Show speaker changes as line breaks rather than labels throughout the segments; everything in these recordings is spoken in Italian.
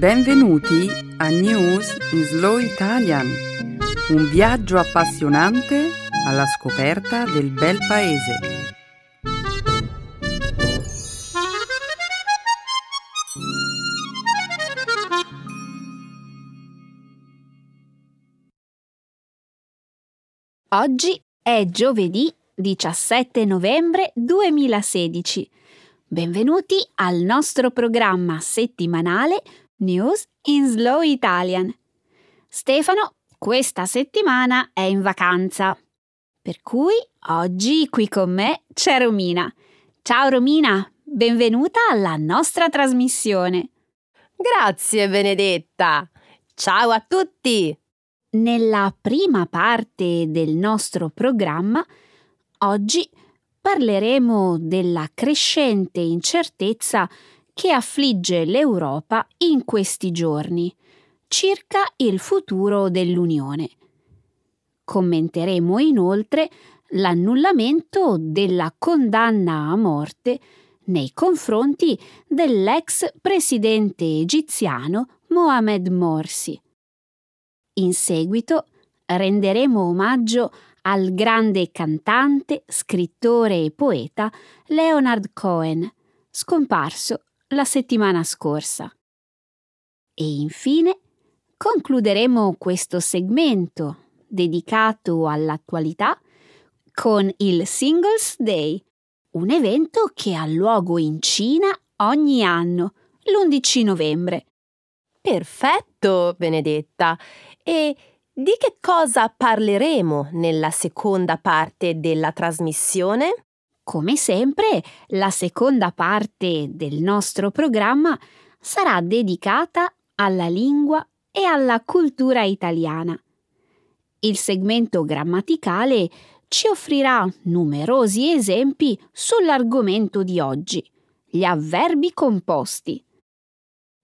Benvenuti a News in Slow Italian, un viaggio appassionante alla scoperta del bel paese.
Oggi è giovedì 17 novembre 2016. Benvenuti al nostro programma settimanale News in Slow Italian. Stefano questa settimana è in vacanza, per cui oggi qui con me c'è Romina. Ciao Romina, benvenuta alla nostra trasmissione.
Grazie Benedetta. Ciao a tutti.
Nella prima parte del nostro programma, oggi parleremo della crescente incertezza che affligge l'Europa in questi giorni circa il futuro dell'Unione. Commenteremo inoltre l'annullamento della condanna a morte nei confronti dell'ex presidente egiziano Mohamed Morsi. In seguito renderemo omaggio al grande cantante, scrittore e poeta Leonard Cohen, scomparso la settimana scorsa. E infine concluderemo questo segmento dedicato all'attualità con il Singles Day, un evento che ha luogo in Cina ogni anno, l'11 novembre.
Perfetto, Benedetta. E di che cosa parleremo nella seconda parte della trasmissione?
Come sempre, la seconda parte del nostro programma sarà dedicata alla lingua e alla cultura italiana. Il segmento grammaticale ci offrirà numerosi esempi sull'argomento di oggi, gli avverbi composti.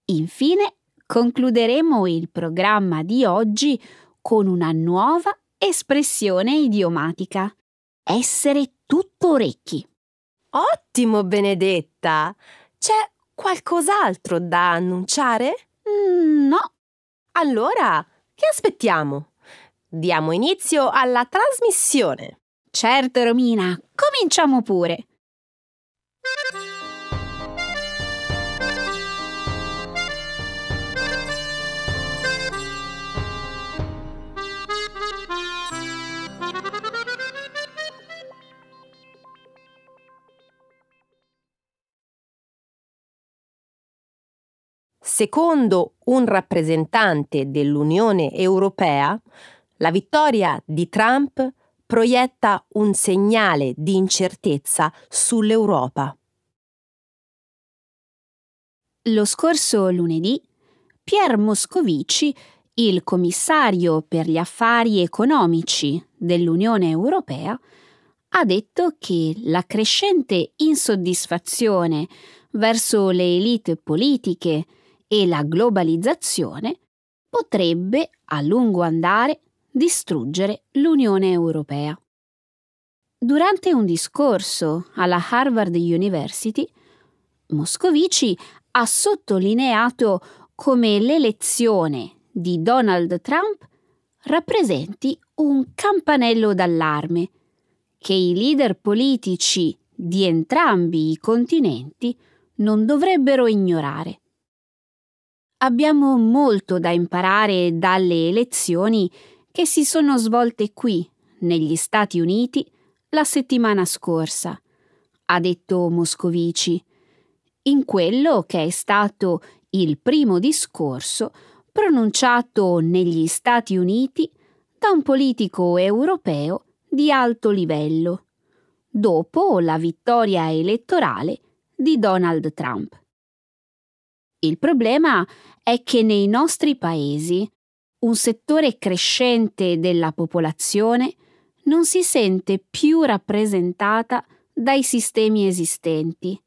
Infine, concluderemo il programma di oggi con una nuova espressione idiomatica. Essere tutto orecchi.
Ottimo, Benedetta! C'è qualcos'altro da annunciare?
Mm, no.
Allora, che aspettiamo? Diamo inizio alla trasmissione.
Certo, Romina, cominciamo pure.
Secondo un rappresentante dell'Unione Europea, la vittoria di Trump proietta un segnale di incertezza sull'Europa.
Lo scorso lunedì, Pierre Moscovici, il commissario per gli affari economici dell'Unione Europea, ha detto che la crescente insoddisfazione verso le elite politiche e la globalizzazione potrebbe a lungo andare distruggere l'Unione Europea. Durante un discorso alla Harvard University, Moscovici ha sottolineato come l'elezione di Donald Trump rappresenti un campanello d'allarme che i leader politici di entrambi i continenti non dovrebbero ignorare. Abbiamo molto da imparare dalle elezioni che si sono svolte qui, negli Stati Uniti, la settimana scorsa, ha detto Moscovici, in quello che è stato il primo discorso pronunciato negli Stati Uniti da un politico europeo di alto livello, dopo la vittoria elettorale di Donald Trump. Il problema è che nei nostri paesi un settore crescente della popolazione non si sente più rappresentata dai sistemi esistenti.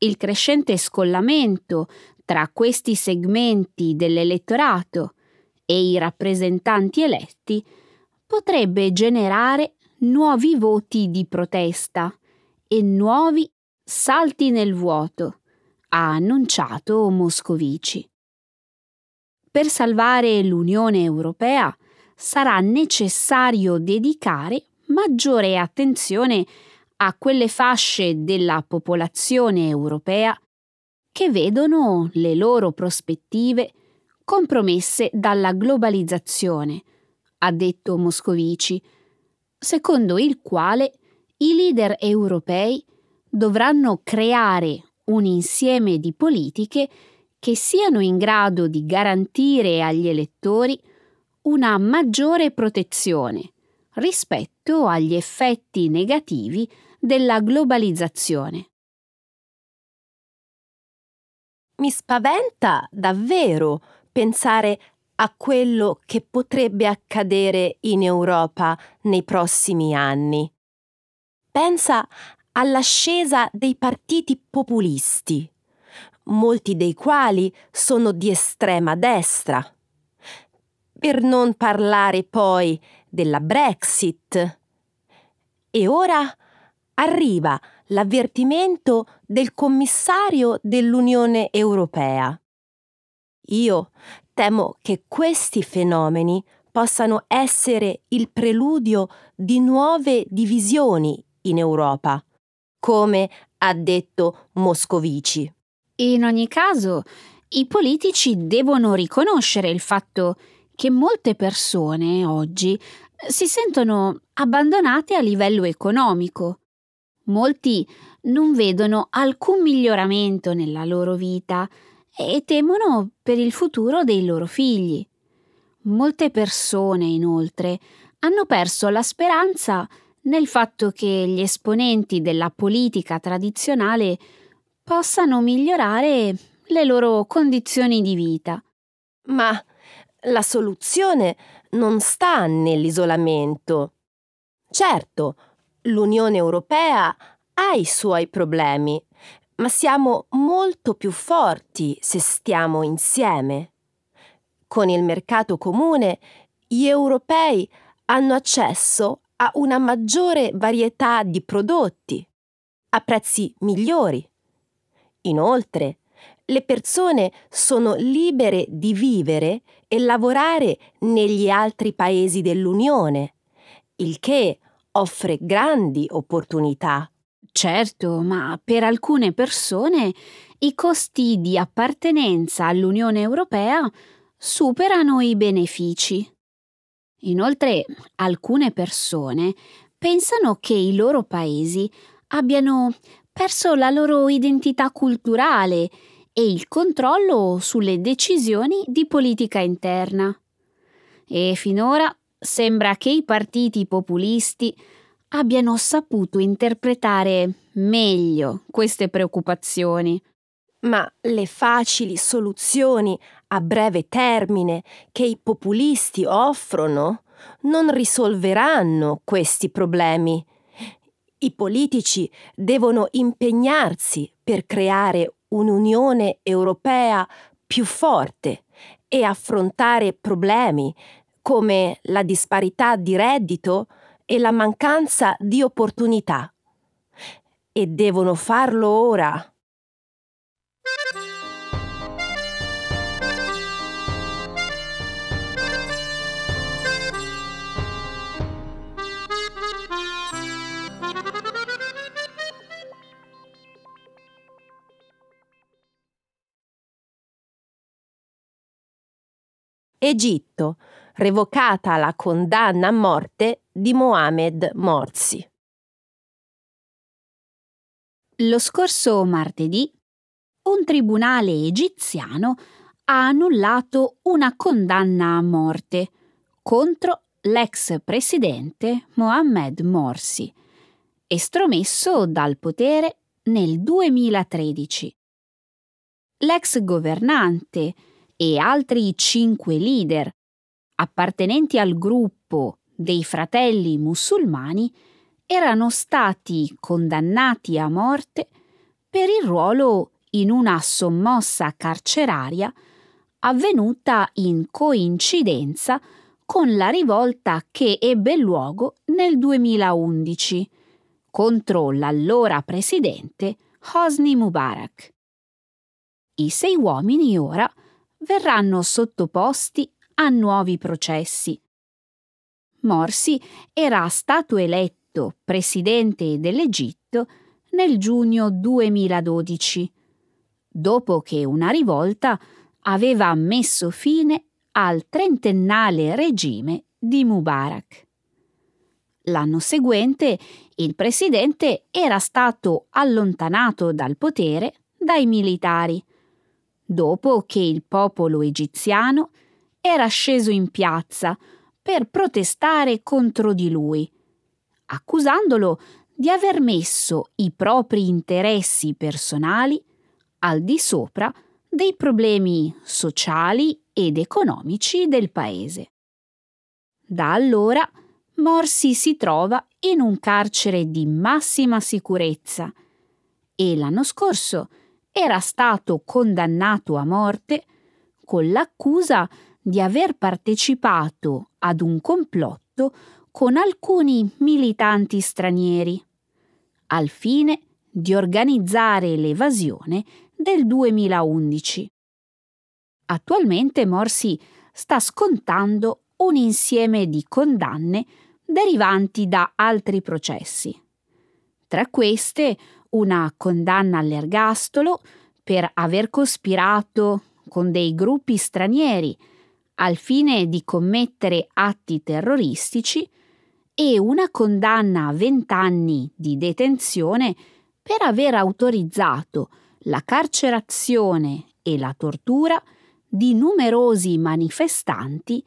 Il crescente scollamento tra questi segmenti dell'elettorato e i rappresentanti eletti potrebbe generare nuovi voti di protesta e nuovi salti nel vuoto ha annunciato Moscovici. Per salvare l'Unione Europea sarà necessario dedicare maggiore attenzione a quelle fasce della popolazione europea che vedono le loro prospettive compromesse dalla globalizzazione, ha detto Moscovici, secondo il quale i leader europei dovranno creare un insieme di politiche che siano in grado di garantire agli elettori una maggiore protezione rispetto agli effetti negativi della globalizzazione.
Mi spaventa davvero pensare a quello che potrebbe accadere in Europa nei prossimi anni. Pensa all'ascesa dei partiti populisti, molti dei quali sono di estrema destra. Per non parlare poi della Brexit. E ora arriva l'avvertimento del commissario dell'Unione Europea. Io temo che questi fenomeni possano essere il preludio di nuove divisioni in Europa, come ha detto Moscovici.
In ogni caso, i politici devono riconoscere il fatto che molte persone oggi si sentono abbandonate a livello economico. Molti non vedono alcun miglioramento nella loro vita e temono per il futuro dei loro figli. Molte persone, inoltre, hanno perso la speranza nel fatto che gli esponenti della politica tradizionale possano migliorare le loro condizioni di vita.
Ma la soluzione non sta nell'isolamento. Certo, l'Unione Europea ha i suoi problemi, ma siamo molto più forti se stiamo insieme. Con il mercato comune, gli europei hanno accesso a una maggiore varietà di prodotti, a prezzi migliori. Inoltre, le persone sono libere di vivere e lavorare negli altri paesi dell'Unione, il che offre grandi opportunità.
Certo, ma per alcune persone i costi di appartenenza all'Unione Europea superano i benefici. Inoltre, alcune persone pensano che i loro paesi abbiano perso la loro identità culturale e il controllo sulle decisioni di politica interna. E finora sembra che i partiti populisti abbiano saputo interpretare meglio queste preoccupazioni.
Ma le facili soluzioni a breve termine che i populisti offrono non risolveranno questi problemi. I politici devono impegnarsi per creare un'Unione Europea più forte e affrontare problemi come la disparità di reddito e la mancanza di opportunità. E devono farlo ora. Egitto, revocata la condanna a morte di Mohamed Morsi.
Lo scorso martedì un tribunale egiziano ha annullato una condanna a morte contro l'ex presidente Mohamed Morsi, estromesso dal potere nel 2013. L'ex governante e altri cinque leader appartenenti al gruppo dei fratelli musulmani erano stati condannati a morte per il ruolo in una sommossa carceraria avvenuta in coincidenza con la rivolta che ebbe luogo nel 2011 contro l'allora presidente Hosni Mubarak. I sei uomini ora verranno sottoposti a nuovi processi. Morsi era stato eletto presidente dell'Egitto nel giugno 2012, dopo che una rivolta aveva messo fine al trentennale regime di Mubarak. L'anno seguente il presidente era stato allontanato dal potere dai militari, dopo che il popolo egiziano era sceso in piazza per protestare contro di lui, accusandolo di aver messo i propri interessi personali al di sopra dei problemi sociali ed economici del paese. Da allora Morsi si trova in un carcere di massima sicurezza e l'anno scorso era stato condannato a morte con l'accusa di aver partecipato ad un complotto con alcuni militanti stranieri, al fine di organizzare l'evasione del 2011. Attualmente Morsi sta scontando un insieme di condanne derivanti da altri processi. Tra queste una condanna all'ergastolo per aver cospirato con dei gruppi stranieri al fine di commettere atti terroristici e una condanna a vent'anni di detenzione per aver autorizzato la carcerazione e la tortura di numerosi manifestanti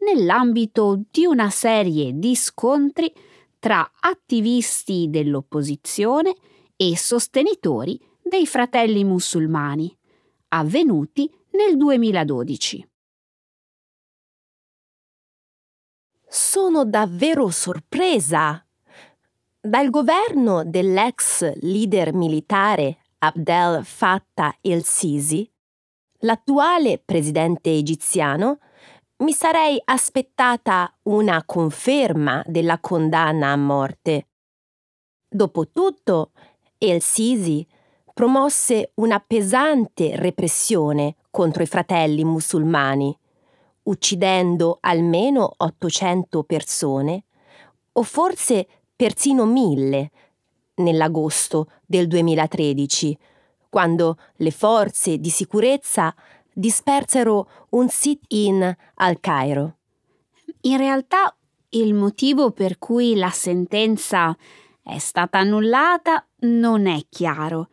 nell'ambito di una serie di scontri tra attivisti dell'opposizione e sostenitori dei fratelli musulmani, avvenuti nel 2012.
Sono davvero sorpresa. Dal governo dell'ex leader militare Abdel Fattah el-Sisi, l'attuale presidente egiziano, mi sarei aspettata una conferma della condanna a morte. Dopotutto, el-Sisi promosse una pesante repressione contro i fratelli musulmani, uccidendo almeno 800 persone, o forse persino mille, nell'agosto del 2013, quando le forze di sicurezza dispersero un sit-in al Cairo.
In realtà il motivo per cui la sentenza è stata annullata non è chiaro.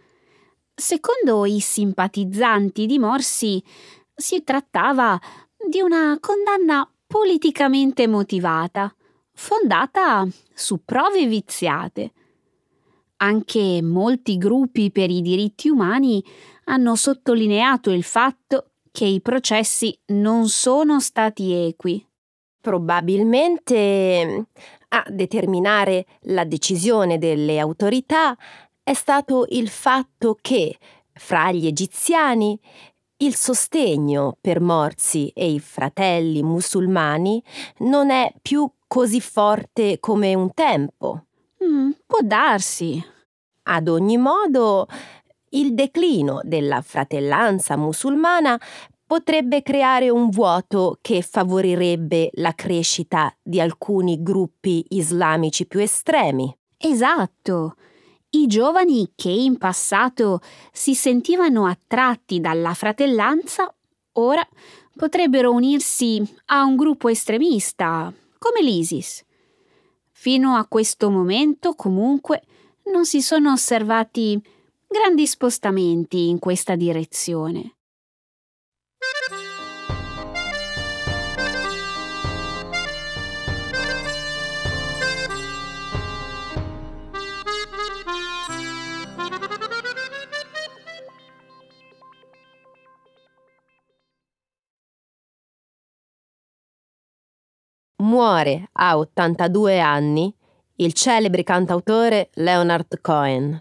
Secondo i simpatizzanti di Morsi si trattava di una condanna politicamente motivata, fondata su prove viziate. Anche molti gruppi per i diritti umani hanno sottolineato il fatto che i processi non sono stati equi.
Probabilmente a determinare la decisione delle autorità è stato il fatto che fra gli egiziani il sostegno per Morsi e i fratelli musulmani non è più così forte come un tempo.
Mm, può darsi.
Ad ogni modo, il declino della fratellanza musulmana potrebbe creare un vuoto che favorirebbe la crescita di alcuni gruppi islamici più estremi.
Esatto. I giovani che in passato si sentivano attratti dalla fratellanza, ora potrebbero unirsi a un gruppo estremista, come l'ISIS. Fino a questo momento, comunque, non si sono osservati grandi spostamenti in questa direzione.
Muore a 82 anni il celebre cantautore Leonard Cohen.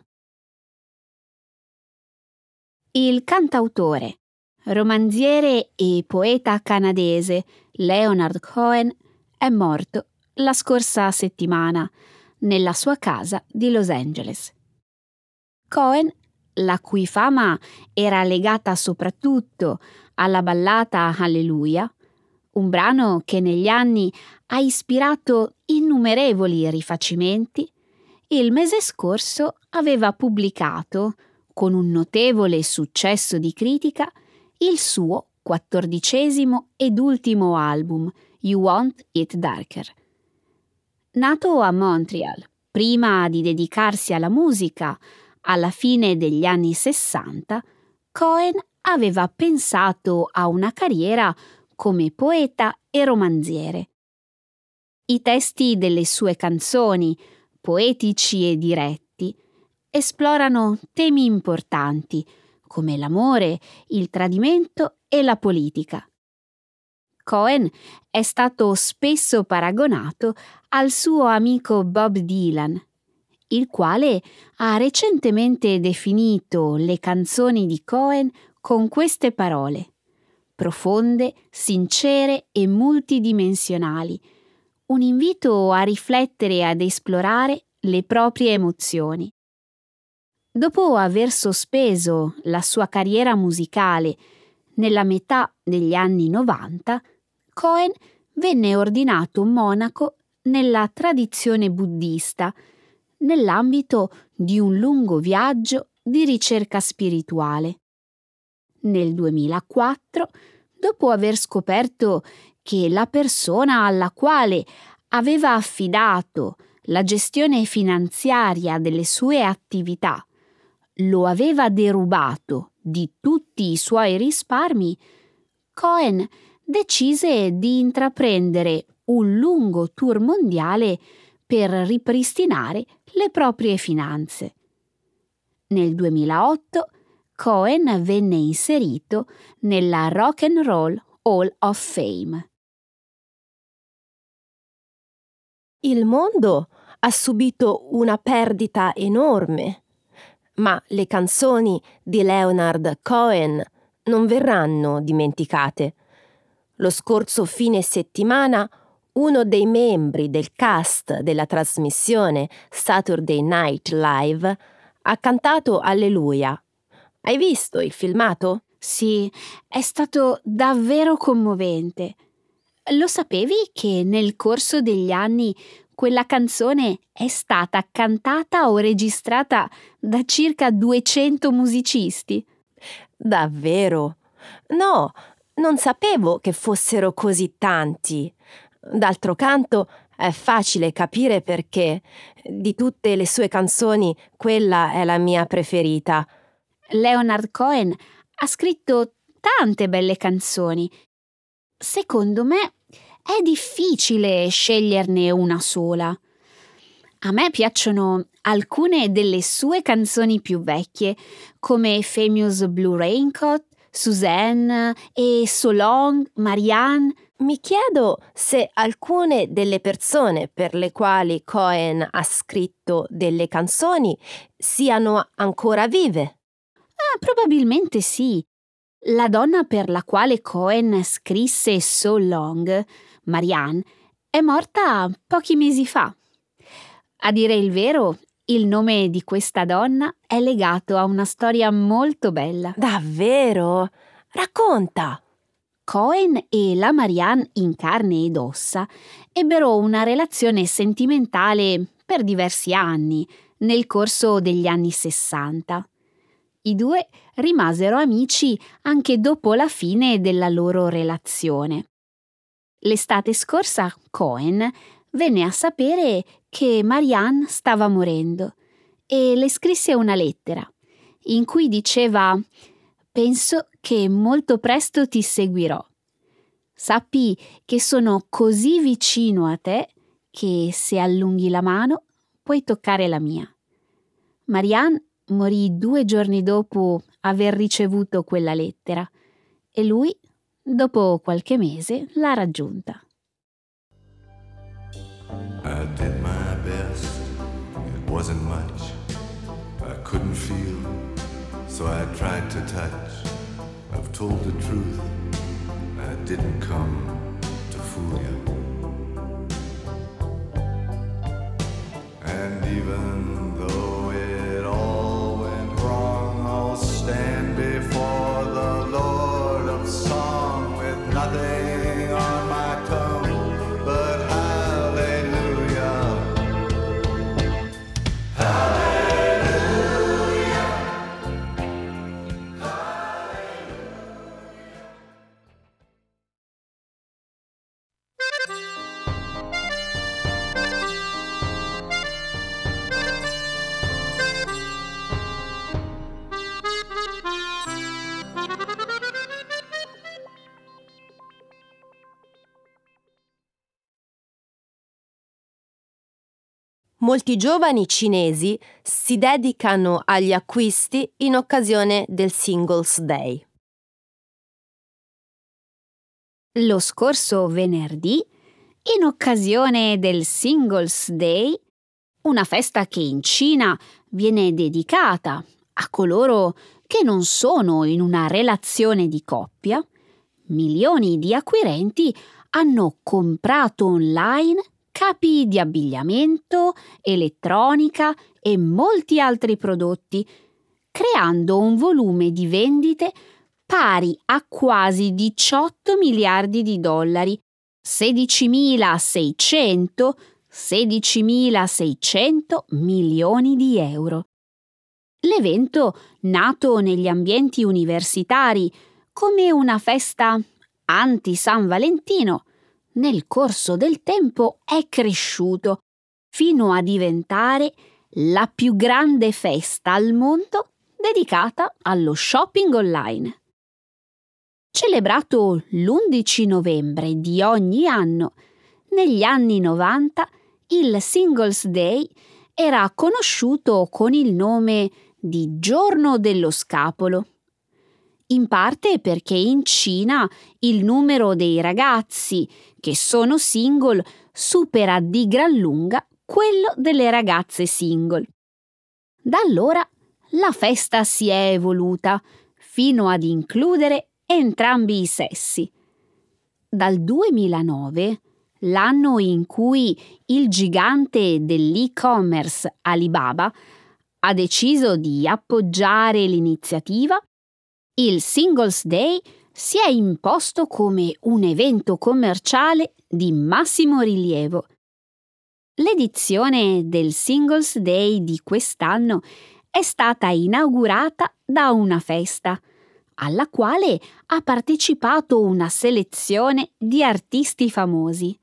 Il cantautore, romanziere e poeta canadese Leonard Cohen è morto la scorsa settimana nella sua casa di Los Angeles. Cohen la cui fama era legata soprattutto alla ballata Alleluia, un brano che negli anni ha ispirato innumerevoli rifacimenti, il mese scorso aveva pubblicato, con un notevole successo di critica, il suo quattordicesimo ed ultimo album, You Want It Darker. Nato a Montreal, prima di dedicarsi alla musica, alla fine degli anni 60, Cohen aveva pensato a una carriera come poeta e romanziere. I testi delle sue canzoni, poetici e diretti, esplorano temi importanti come l'amore, il tradimento e la politica. Cohen è stato spesso paragonato al suo amico Bob Dylan, il quale ha recentemente definito le canzoni di Cohen con queste parole profonde, sincere e multidimensionali, un invito a riflettere e ad esplorare le proprie emozioni. Dopo aver sospeso la sua carriera musicale nella metà degli anni 90, Cohen venne ordinato monaco nella tradizione buddista, nell'ambito di un lungo viaggio di ricerca spirituale. Nel 2004, dopo aver scoperto che la persona alla quale aveva affidato la gestione finanziaria delle sue attività lo aveva derubato di tutti i suoi risparmi, Cohen decise di intraprendere un lungo tour mondiale per ripristinare le proprie finanze. Nel 2008 Cohen venne inserito nella Rock and Roll Hall of Fame.
Il mondo ha subito una perdita enorme, ma le canzoni di Leonard Cohen non verranno dimenticate. Lo scorso fine settimana uno dei membri del cast della trasmissione Saturday Night Live ha cantato Alleluia. Hai visto il filmato?
Sì, è stato davvero commovente. Lo sapevi che nel corso degli anni quella canzone è stata cantata o registrata da circa 200 musicisti?
Davvero? No, non sapevo che fossero così tanti. D'altro canto, è facile capire perché di tutte le sue canzoni quella è la mia preferita.
Leonard Cohen ha scritto tante belle canzoni. Secondo me è difficile sceglierne una sola. A me piacciono alcune delle sue canzoni più vecchie, come Famous Blue Raincoat, Suzanne e So Long, Marianne.
Mi chiedo se alcune delle persone per le quali Cohen ha scritto delle canzoni siano ancora vive.
Probabilmente sì. La donna per la quale Cohen scrisse So Long, Marianne, è morta pochi mesi fa. A dire il vero, il nome di questa donna è legato a una storia molto bella.
Davvero? Racconta!
Cohen e la Marianne in carne ed ossa ebbero una relazione sentimentale per diversi anni, nel corso degli anni Sessanta. I due rimasero amici anche dopo la fine della loro relazione. L'estate scorsa Cohen venne a sapere che Marianne stava morendo e le scrisse una lettera in cui diceva Penso che molto presto ti seguirò. Sappi che sono così vicino a te che se allunghi la mano puoi toccare la mia. Marianne morì due giorni dopo aver ricevuto quella lettera e lui Dopo qualche mese l'ha raggiunta. I did my best, it wasn't much. I couldn't feel, so I tried to touch. I've told the truth, I didn't come to fool you. And even stand.
Molti giovani cinesi si dedicano agli acquisti in occasione del Singles Day.
Lo scorso venerdì, in occasione del Singles Day, una festa che in Cina viene dedicata a coloro che non sono in una relazione di coppia, milioni di acquirenti hanno comprato online capi di abbigliamento, elettronica e molti altri prodotti, creando un volume di vendite pari a quasi 18 miliardi di dollari, 16.600 16.600 milioni di euro. L'evento, nato negli ambienti universitari come una festa anti-San Valentino, nel corso del tempo è cresciuto fino a diventare la più grande festa al mondo dedicata allo shopping online. Celebrato l'11 novembre di ogni anno, negli anni 90 il Singles Day era conosciuto con il nome di Giorno dello Scapolo in parte perché in Cina il numero dei ragazzi che sono single supera di gran lunga quello delle ragazze single. Da allora la festa si è evoluta fino ad includere entrambi i sessi. Dal 2009, l'anno in cui il gigante dell'e-commerce Alibaba ha deciso di appoggiare l'iniziativa, il Singles Day si è imposto come un evento commerciale di massimo rilievo. L'edizione del Singles Day di quest'anno è stata inaugurata da una festa, alla quale ha partecipato una selezione di artisti famosi.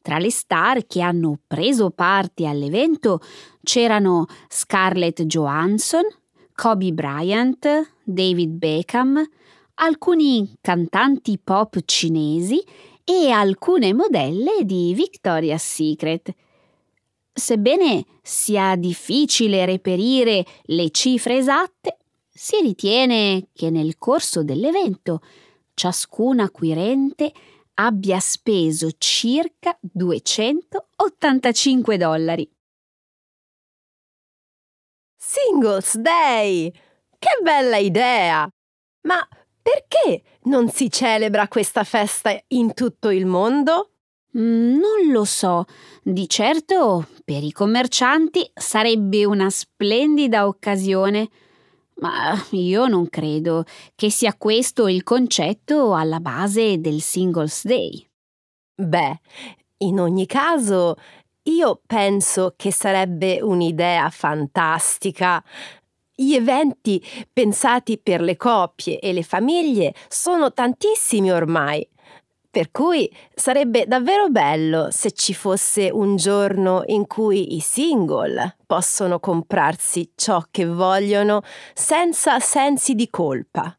Tra le star che hanno preso parte all'evento c'erano Scarlett Johansson, Kobe Bryant, David Beckham, alcuni cantanti pop cinesi e alcune modelle di Victoria's Secret. Sebbene sia difficile reperire le cifre esatte, si ritiene che nel corso dell'evento ciascun acquirente abbia speso circa 285 dollari.
Singles Day! Che bella idea! Ma perché non si celebra questa festa in tutto il mondo?
Mm, non lo so. Di certo per i commercianti sarebbe una splendida occasione. Ma io non credo che sia questo il concetto alla base del Singles Day.
Beh, in ogni caso io penso che sarebbe un'idea fantastica. Gli eventi pensati per le coppie e le famiglie sono tantissimi ormai. Per cui sarebbe davvero bello se ci fosse un giorno in cui i single possono comprarsi ciò che vogliono senza sensi di colpa.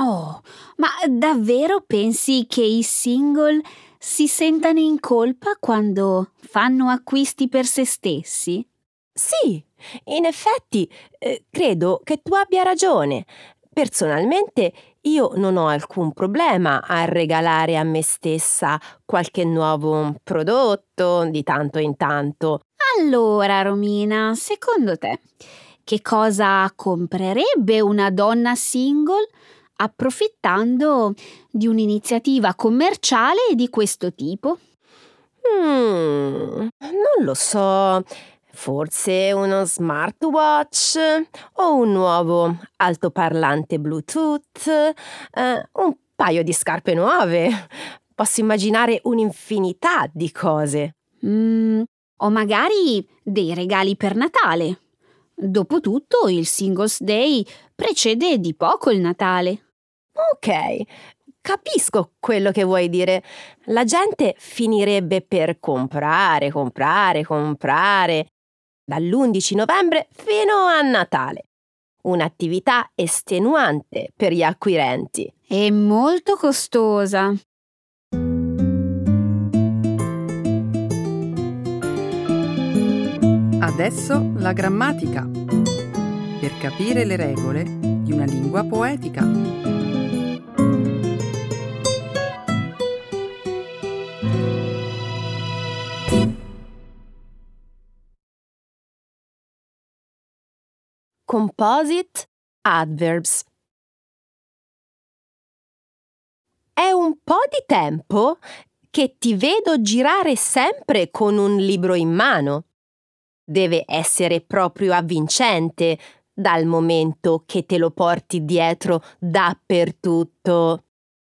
Oh, ma davvero pensi che i single si sentano in colpa quando fanno acquisti per se stessi?
Sì, in effetti eh, credo che tu abbia ragione. Personalmente io non ho alcun problema a regalare a me stessa qualche nuovo prodotto di tanto in tanto.
Allora, Romina, secondo te, che cosa comprerebbe una donna single approfittando di un'iniziativa commerciale di questo tipo?
Hmm, non lo so. Forse uno smartwatch o un nuovo altoparlante Bluetooth, eh, un paio di scarpe nuove. Posso immaginare un'infinità di cose.
Mm, o magari dei regali per Natale. Dopotutto il Singles Day precede di poco il Natale.
Ok, capisco quello che vuoi dire. La gente finirebbe per comprare, comprare, comprare dall'11 novembre fino a Natale. Un'attività estenuante per gli acquirenti.
E molto costosa.
adesso la grammatica, per capire le regole di una lingua poetica.
Composite adverbs. È un po' di tempo che ti vedo girare sempre con un libro in mano. Deve essere proprio avvincente dal momento che te lo porti dietro dappertutto.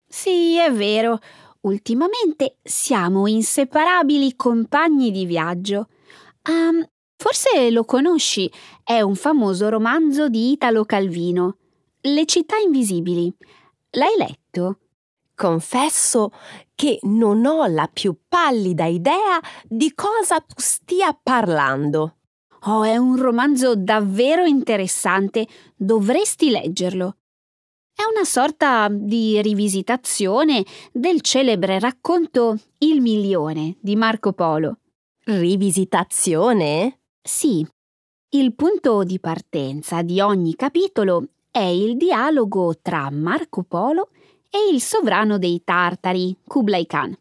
Sì, è vero. Ultimamente siamo inseparabili compagni di viaggio. Um, forse lo conosci, è un famoso romanzo di Italo Calvino. Le città invisibili. L'hai letto?
Confesso che non ho la più pallida idea di cosa tu stia parlando.
Oh, è un romanzo davvero interessante. Dovresti leggerlo. È una sorta di rivisitazione del celebre racconto Il milione di Marco Polo.
Rivisitazione?
Sì. Il punto di partenza di ogni capitolo è il dialogo tra Marco Polo e il sovrano dei Tartari, Kublai Khan,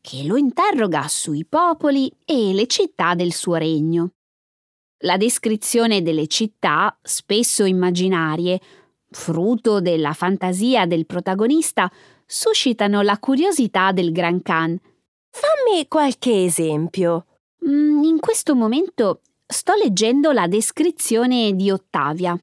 che lo interroga sui popoli e le città del suo regno. La descrizione delle città, spesso immaginarie, frutto della fantasia del protagonista, suscitano la curiosità del Gran Khan.
Fammi qualche esempio.
Mm, in questo momento sto leggendo la descrizione di Ottavia.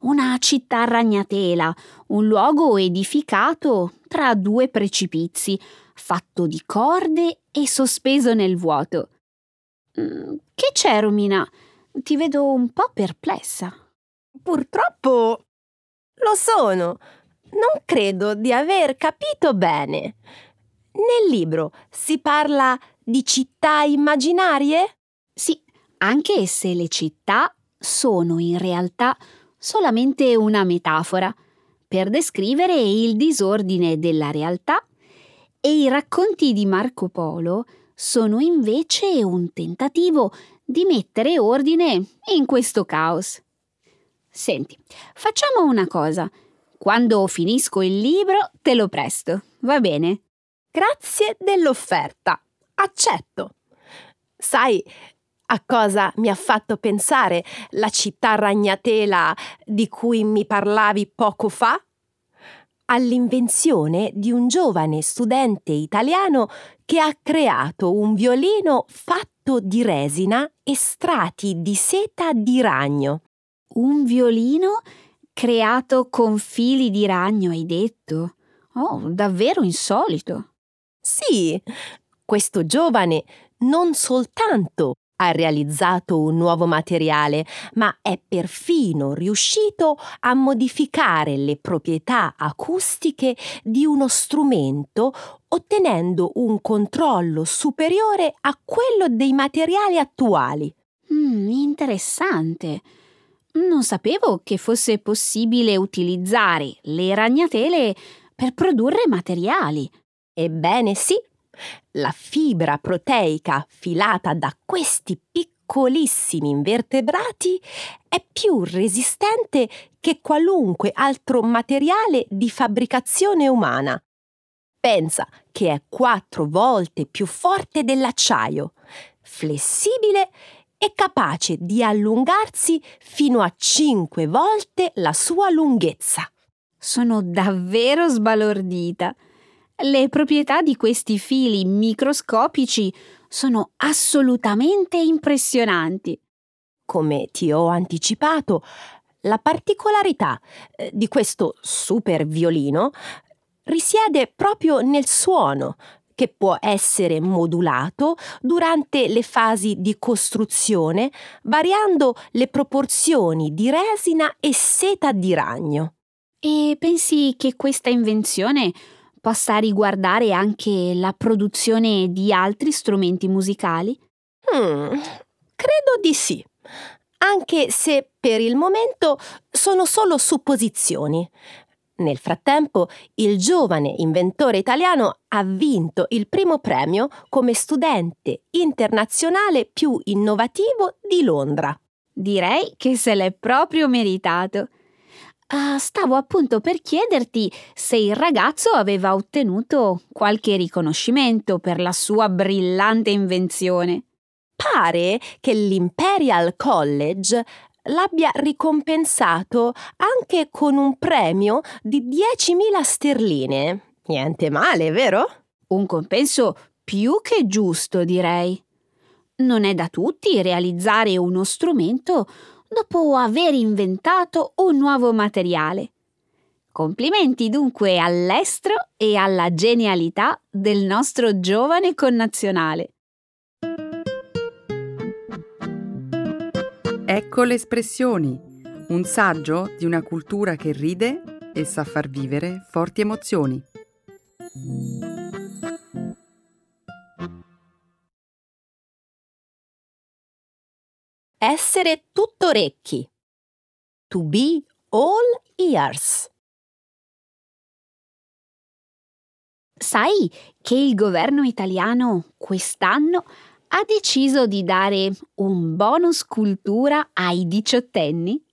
Una città ragnatela, un luogo edificato tra due precipizi, fatto di corde e sospeso nel vuoto. Mm, che c'è, Romina? Ti vedo un po' perplessa.
Purtroppo lo sono. Non credo di aver capito bene. Nel libro si parla di città immaginarie?
Sì, anche se le città sono in realtà solamente una metafora per descrivere il disordine della realtà e i racconti di Marco Polo sono invece un tentativo di mettere ordine in questo caos. Senti, facciamo una cosa. Quando finisco il libro te lo presto, va bene?
Grazie dell'offerta. Accetto. Sai a cosa mi ha fatto pensare la città ragnatela di cui mi parlavi poco fa? All'invenzione di un giovane studente italiano che ha creato un violino fatto di resina e strati di seta di ragno.
Un violino creato con fili di ragno, hai detto? Oh, davvero insolito.
Sì, questo giovane non soltanto ha realizzato un nuovo materiale, ma è perfino riuscito a modificare le proprietà acustiche di uno strumento ottenendo un controllo superiore a quello dei materiali attuali.
Mm, interessante. Non sapevo che fosse possibile utilizzare le ragnatele per produrre materiali.
Ebbene sì, la fibra proteica filata da questi piccolissimi invertebrati è più resistente che qualunque altro materiale di fabbricazione umana. Pensa che è quattro volte più forte dell'acciaio, flessibile e capace di allungarsi fino a cinque volte la sua lunghezza.
Sono davvero sbalordita. Le proprietà di questi fili microscopici sono assolutamente impressionanti.
Come ti ho anticipato, la particolarità eh, di questo super violino risiede proprio nel suono, che può essere modulato durante le fasi di costruzione, variando le proporzioni di resina e seta di ragno.
E pensi che questa invenzione possa riguardare anche la produzione di altri strumenti musicali?
Hmm, credo di sì, anche se per il momento sono solo supposizioni. Nel frattempo, il giovane inventore italiano ha vinto il primo premio come studente internazionale più innovativo di Londra.
Direi che se l'è proprio meritato. Uh, stavo appunto per chiederti se il ragazzo aveva ottenuto qualche riconoscimento per la sua brillante invenzione.
Pare che l'Imperial College l'abbia ricompensato anche con un premio di 10.000 sterline. Niente male, vero?
Un compenso più che giusto, direi. Non è da tutti realizzare uno strumento dopo aver inventato un nuovo materiale. Complimenti dunque all'estro e alla genialità del nostro giovane connazionale.
Ecco le espressioni, un saggio di una cultura che ride e sa far vivere forti emozioni.
Essere tutto orecchi. To be all ears.
Sai che il governo italiano quest'anno ha deciso di dare un bonus cultura ai diciottenni?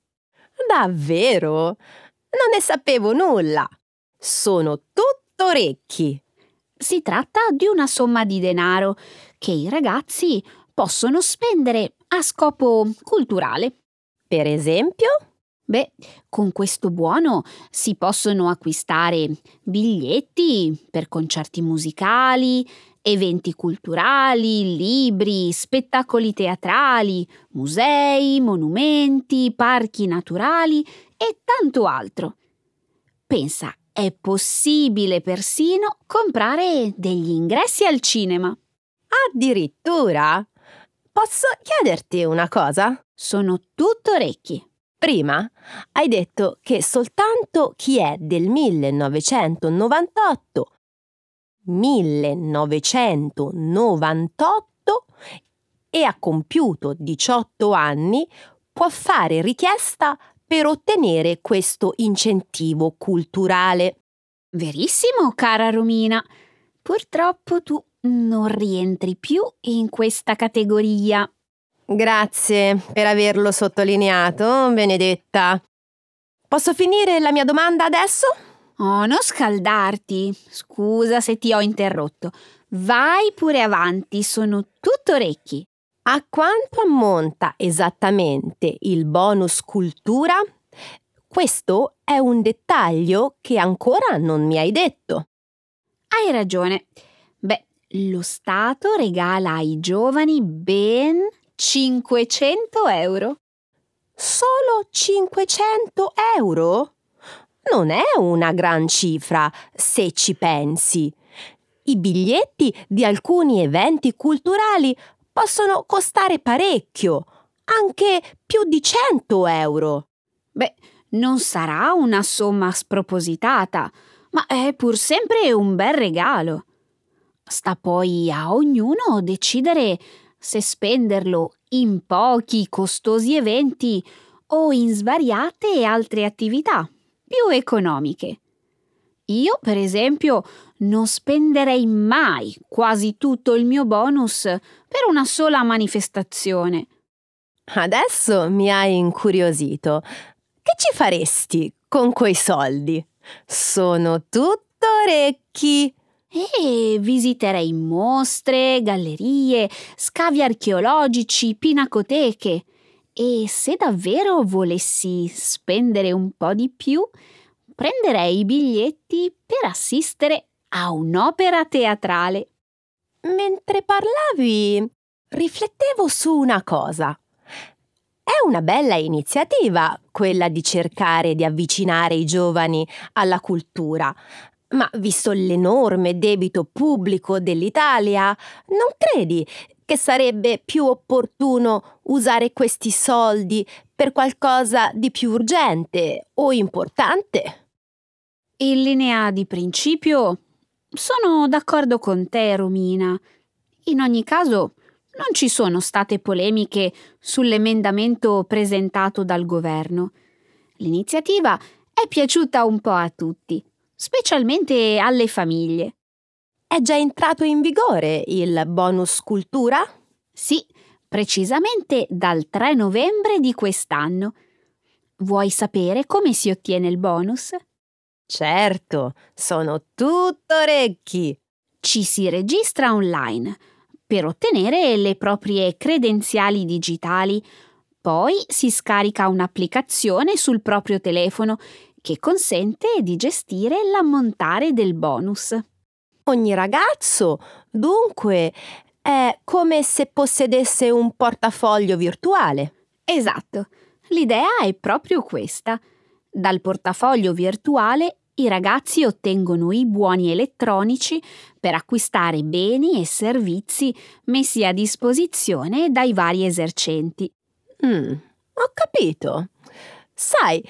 Davvero? Non ne sapevo nulla. Sono tutto orecchi.
Si tratta di una somma di denaro che i ragazzi possono spendere a scopo culturale.
Per esempio?
Beh, con questo buono si possono acquistare biglietti per concerti musicali, eventi culturali, libri, spettacoli teatrali, musei, monumenti, parchi naturali e tanto altro. Pensa, è possibile persino comprare degli ingressi al cinema.
Addirittura? Posso chiederti una cosa?
Sono tutto orecchi.
Prima hai detto che soltanto chi è del 1998 1998 e ha compiuto 18 anni può fare richiesta per ottenere questo incentivo culturale.
Verissimo, cara Romina. Purtroppo tu non rientri più in questa categoria.
Grazie per averlo sottolineato, Benedetta. Posso finire la mia domanda adesso?
Oh, non scaldarti. Scusa se ti ho interrotto. Vai pure avanti, sono tutto orecchi.
A quanto ammonta esattamente il bonus cultura? Questo è un dettaglio che ancora non mi hai detto.
Hai ragione. Lo Stato regala ai giovani ben 500 euro.
Solo 500 euro? Non è una gran cifra, se ci pensi. I biglietti di alcuni eventi culturali possono costare parecchio, anche più di 100 euro.
Beh, non sarà una somma spropositata, ma è pur sempre un bel regalo. Sta poi a ognuno decidere se spenderlo in pochi costosi eventi o in svariate altre attività più economiche. Io, per esempio, non spenderei mai quasi tutto il mio bonus per una sola manifestazione.
Adesso mi hai incuriosito. Che ci faresti con quei soldi? Sono tutto orecchi.
E visiterei mostre, gallerie, scavi archeologici, pinacoteche. E se davvero volessi spendere un po' di più, prenderei i biglietti per assistere a un'opera teatrale.
Mentre parlavi, riflettevo su una cosa. È una bella iniziativa quella di cercare di avvicinare i giovani alla cultura, ma visto l'enorme debito pubblico dell'Italia, non credi che sarebbe più opportuno usare questi soldi per qualcosa di più urgente o importante?
In linea di principio sono d'accordo con te, Romina. In ogni caso, non ci sono state polemiche sull'emendamento presentato dal governo. L'iniziativa è piaciuta un po' a tutti, specialmente alle famiglie.
È già entrato in vigore il bonus cultura?
Sì, precisamente dal 3 novembre di quest'anno. Vuoi sapere come si ottiene il bonus?
Certo, sono tutto orecchi.
Ci si registra online per ottenere le proprie credenziali digitali. Poi si scarica un'applicazione sul proprio telefono che consente di gestire l'ammontare del bonus.
Ogni ragazzo, dunque, è come se possedesse un portafoglio virtuale.
Esatto, l'idea è proprio questa. Dal portafoglio virtuale i ragazzi ottengono i buoni elettronici per acquistare beni e servizi messi a disposizione dai vari esercenti.
Mm, ho capito. Sai,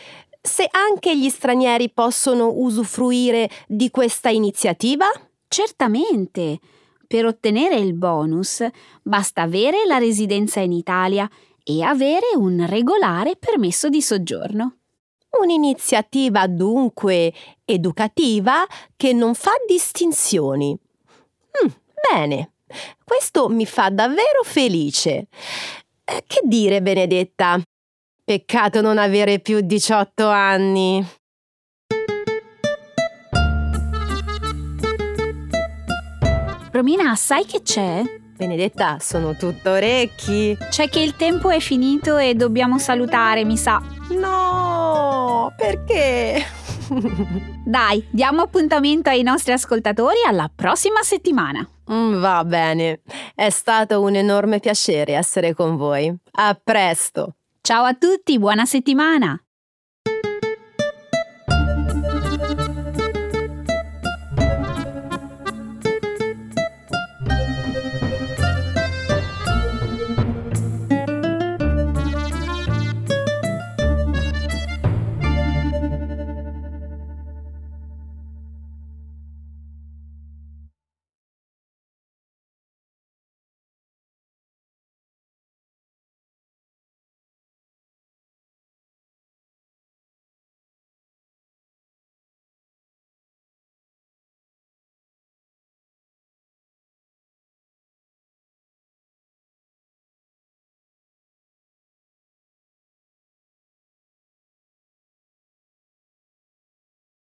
se anche gli stranieri possono usufruire di questa iniziativa?
Certamente. Per ottenere il bonus basta avere la residenza in Italia e avere un regolare permesso di soggiorno.
Un'iniziativa dunque educativa che non fa distinzioni. Mm, bene, questo mi fa davvero felice. Eh, che dire, Benedetta? Peccato non avere più 18 anni.
Romina, sai che c'è?
Benedetta, sono tutto orecchi.
C'è che il tempo è finito e dobbiamo salutare, mi sa.
No, perché?
Dai, diamo appuntamento ai nostri ascoltatori alla prossima settimana.
Mm, va bene, è stato un enorme piacere essere con voi. A presto.
Ciao a tutti, buona settimana.